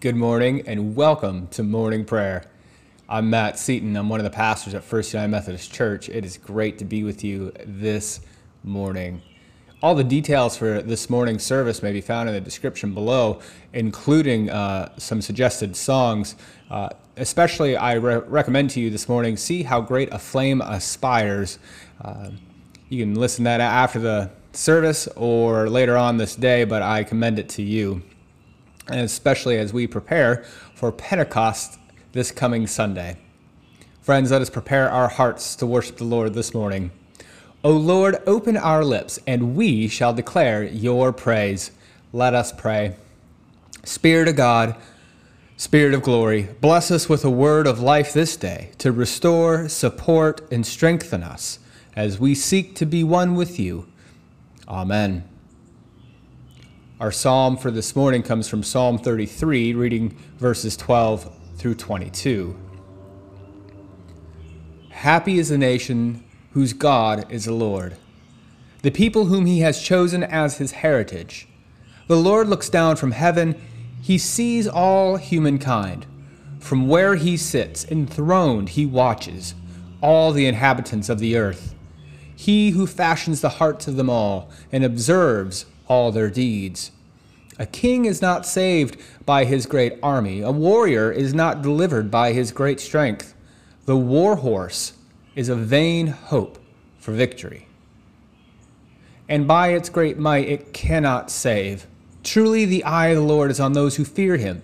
Good morning and welcome to morning prayer. I'm Matt Seaton. I'm one of the pastors at First United Methodist Church. It is great to be with you this morning. All the details for this morning's service may be found in the description below, including uh, some suggested songs. Uh, especially, I re- recommend to you this morning see how great a flame aspires. Uh, you can listen to that after the service or later on this day, but I commend it to you especially as we prepare for Pentecost this coming Sunday. Friends, let us prepare our hearts to worship the Lord this morning. O Lord, open our lips, and we shall declare your praise. Let us pray. Spirit of God, Spirit of glory, bless us with a word of life this day to restore, support, and strengthen us as we seek to be one with you. Amen. Our psalm for this morning comes from Psalm 33, reading verses 12 through 22. Happy is the nation whose God is the Lord, the people whom he has chosen as his heritage. The Lord looks down from heaven, he sees all humankind. From where he sits, enthroned, he watches all the inhabitants of the earth. He who fashions the hearts of them all and observes all their deeds. A king is not saved by his great army. A warrior is not delivered by his great strength. The war horse is a vain hope for victory. And by its great might it cannot save. Truly the eye of the Lord is on those who fear him,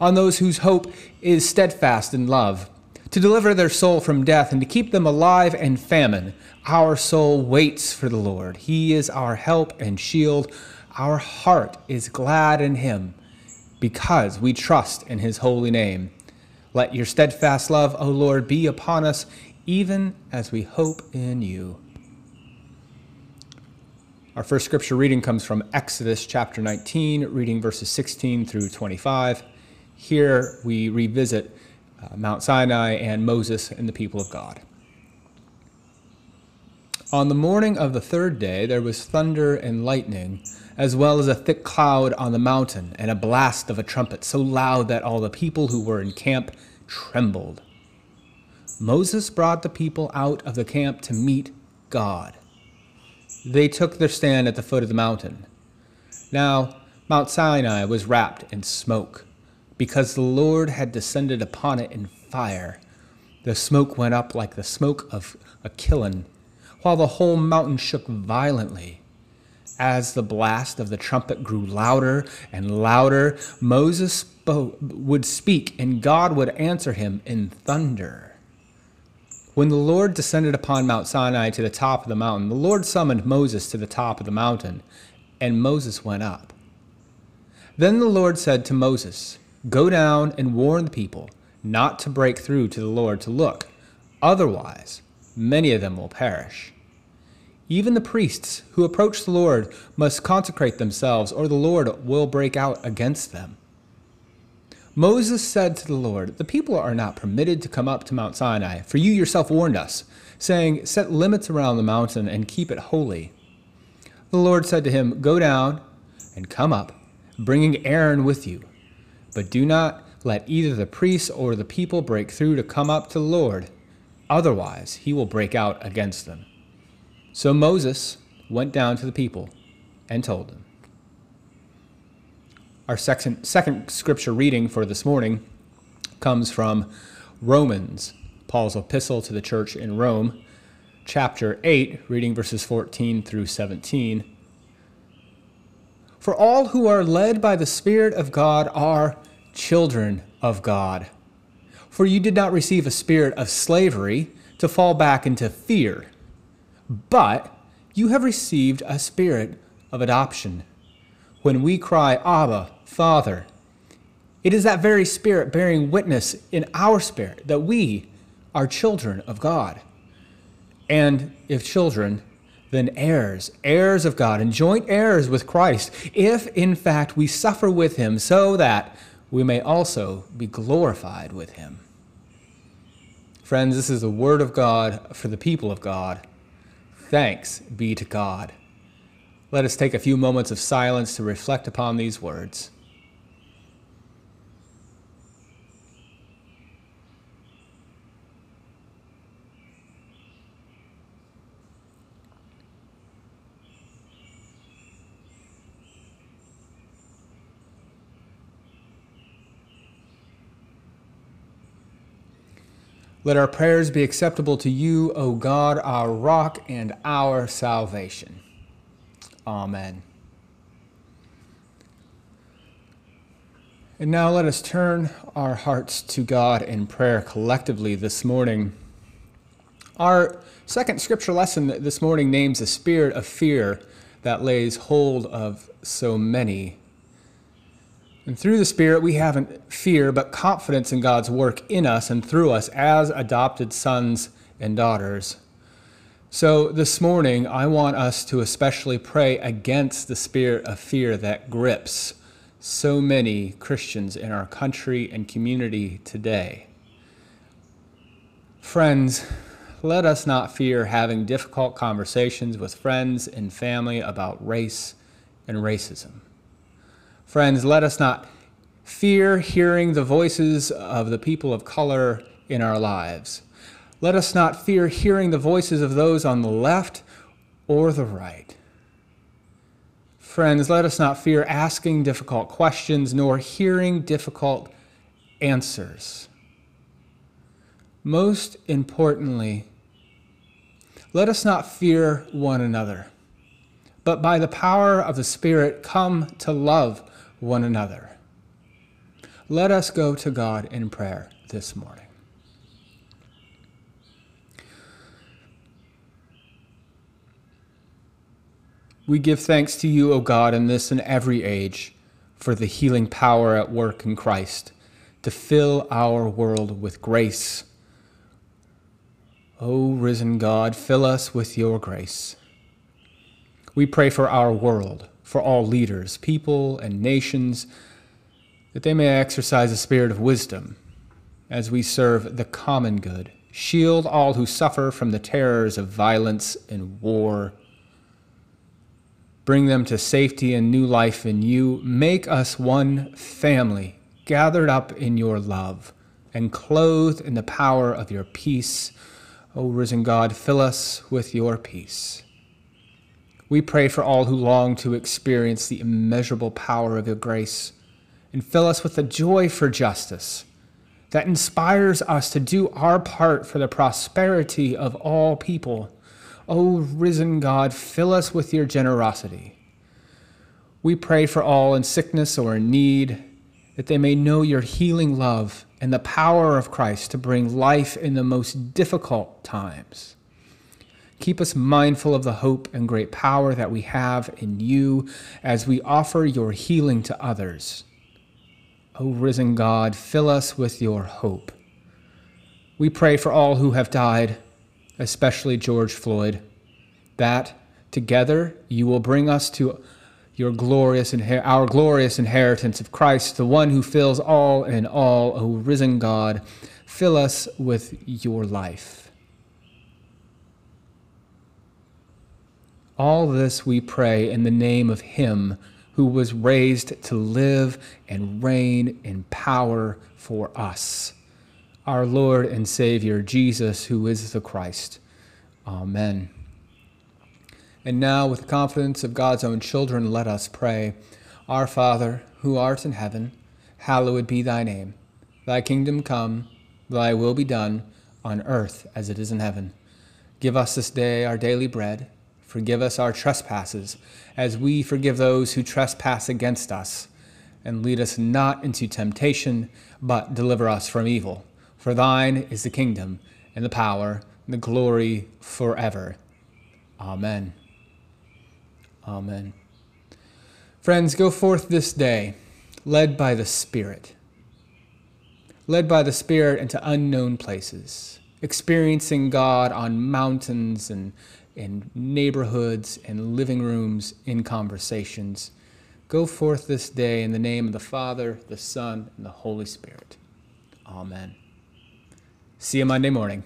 on those whose hope is steadfast in love, to deliver their soul from death and to keep them alive and famine. Our soul waits for the Lord. He is our help and shield. Our heart is glad in him because we trust in his holy name. Let your steadfast love, O Lord, be upon us, even as we hope in you. Our first scripture reading comes from Exodus chapter 19, reading verses 16 through 25. Here we revisit uh, Mount Sinai and Moses and the people of God. On the morning of the third day, there was thunder and lightning, as well as a thick cloud on the mountain, and a blast of a trumpet so loud that all the people who were in camp trembled. Moses brought the people out of the camp to meet God. They took their stand at the foot of the mountain. Now, Mount Sinai was wrapped in smoke, because the Lord had descended upon it in fire. The smoke went up like the smoke of a kiln while the whole mountain shook violently. As the blast of the trumpet grew louder and louder, Moses spoke, would speak, and God would answer him in thunder. When the Lord descended upon Mount Sinai to the top of the mountain, the Lord summoned Moses to the top of the mountain, and Moses went up. Then the Lord said to Moses, Go down and warn the people not to break through to the Lord to look, otherwise, many of them will perish. Even the priests who approach the Lord must consecrate themselves, or the Lord will break out against them. Moses said to the Lord, The people are not permitted to come up to Mount Sinai, for you yourself warned us, saying, Set limits around the mountain and keep it holy. The Lord said to him, Go down and come up, bringing Aaron with you. But do not let either the priests or the people break through to come up to the Lord Otherwise, he will break out against them. So Moses went down to the people and told them. Our second, second scripture reading for this morning comes from Romans, Paul's epistle to the church in Rome, chapter 8, reading verses 14 through 17. For all who are led by the Spirit of God are children of God. For you did not receive a spirit of slavery to fall back into fear, but you have received a spirit of adoption. When we cry, Abba, Father, it is that very spirit bearing witness in our spirit that we are children of God. And if children, then heirs, heirs of God, and joint heirs with Christ, if in fact we suffer with him, so that we may also be glorified with him. Friends, this is the word of God for the people of God. Thanks be to God. Let us take a few moments of silence to reflect upon these words. Let our prayers be acceptable to you, O God, our rock and our salvation. Amen. And now let us turn our hearts to God in prayer collectively this morning. Our second scripture lesson this morning names a spirit of fear that lays hold of so many. And through the Spirit, we haven't fear, but confidence in God's work in us and through us as adopted sons and daughters. So this morning, I want us to especially pray against the spirit of fear that grips so many Christians in our country and community today. Friends, let us not fear having difficult conversations with friends and family about race and racism. Friends, let us not fear hearing the voices of the people of color in our lives. Let us not fear hearing the voices of those on the left or the right. Friends, let us not fear asking difficult questions nor hearing difficult answers. Most importantly, let us not fear one another, but by the power of the Spirit come to love one another. Let us go to God in prayer this morning. We give thanks to you, O God, in this and every age, for the healing power at work in Christ to fill our world with grace. O risen God, fill us with your grace. We pray for our world, for all leaders, people, and nations, that they may exercise a spirit of wisdom as we serve the common good, shield all who suffer from the terrors of violence and war Bring them to safety and new life in you. Make us one family, gathered up in your love and clothed in the power of your peace. O risen God, fill us with your peace. We pray for all who long to experience the immeasurable power of your grace and fill us with the joy for justice that inspires us to do our part for the prosperity of all people. O risen God, fill us with your generosity. We pray for all in sickness or in need, that they may know your healing love and the power of Christ to bring life in the most difficult times. Keep us mindful of the hope and great power that we have in you as we offer your healing to others. O risen God, fill us with your hope. We pray for all who have died especially George Floyd, that together you will bring us to your glorious inher- our glorious inheritance of Christ, the one who fills all in all, O risen God, fill us with your life. All this we pray in the name of Him who was raised to live and reign in power for us our Lord and Savior, Jesus, who is the Christ. Amen. And now, with the confidence of God's own children, let us pray. Our Father, who art in heaven, hallowed be thy name. Thy kingdom come, thy will be done, on earth as it is in heaven. Give us this day our daily bread. Forgive us our trespasses, as we forgive those who trespass against us. And lead us not into temptation, but deliver us from evil. For thine is the kingdom, and the power, and the glory forever. Amen. Amen. Friends, go forth this day, led by the Spirit. Led by the Spirit into unknown places, experiencing God on mountains and in neighborhoods and living rooms in conversations. Go forth this day in the name of the Father, the Son, and the Holy Spirit. Amen. See you Monday morning.